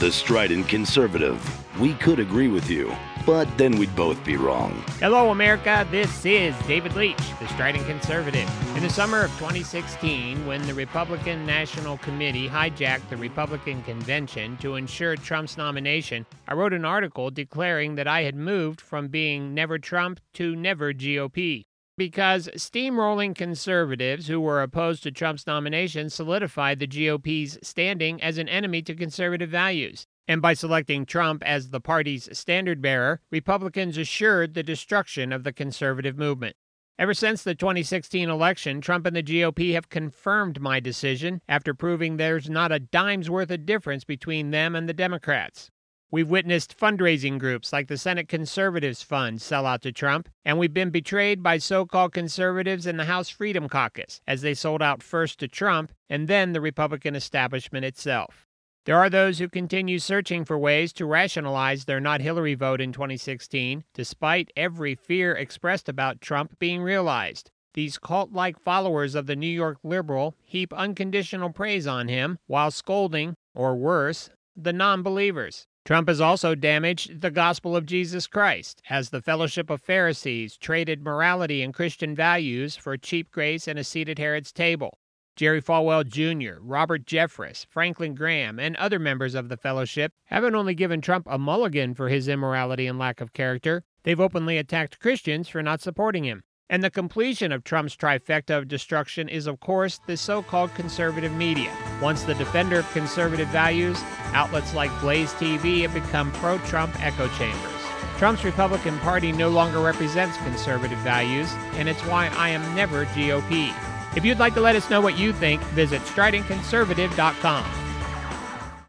The Strident Conservative. We could agree with you, but then we'd both be wrong. Hello, America. This is David Leach, the Strident Conservative. In the summer of 2016, when the Republican National Committee hijacked the Republican convention to ensure Trump's nomination, I wrote an article declaring that I had moved from being never Trump to never GOP because steamrolling conservatives who were opposed to Trump's nomination solidified the GOP's standing as an enemy to conservative values. And by selecting Trump as the party's standard bearer, Republicans assured the destruction of the conservative movement. Ever since the 2016 election, Trump and the GOP have confirmed my decision after proving there's not a dime's worth of difference between them and the Democrats. We've witnessed fundraising groups like the Senate Conservatives Fund sell out to Trump, and we've been betrayed by so called conservatives in the House Freedom Caucus as they sold out first to Trump and then the Republican establishment itself. There are those who continue searching for ways to rationalize their not Hillary vote in 2016, despite every fear expressed about Trump being realized. These cult like followers of the New York liberal heap unconditional praise on him while scolding, or worse, the non believers. Trump has also damaged the gospel of Jesus Christ, as the fellowship of Pharisees traded morality and Christian values for cheap grace and a seat at Herod's table. Jerry Falwell Jr., Robert Jeffress, Franklin Graham, and other members of the fellowship haven't only given Trump a mulligan for his immorality and lack of character, they've openly attacked Christians for not supporting him. And the completion of Trump's trifecta of destruction is, of course, the so called conservative media. Once the defender of conservative values, outlets like Blaze TV have become pro Trump echo chambers. Trump's Republican Party no longer represents conservative values, and it's why I am never GOP. If you'd like to let us know what you think, visit stridentconservative.com.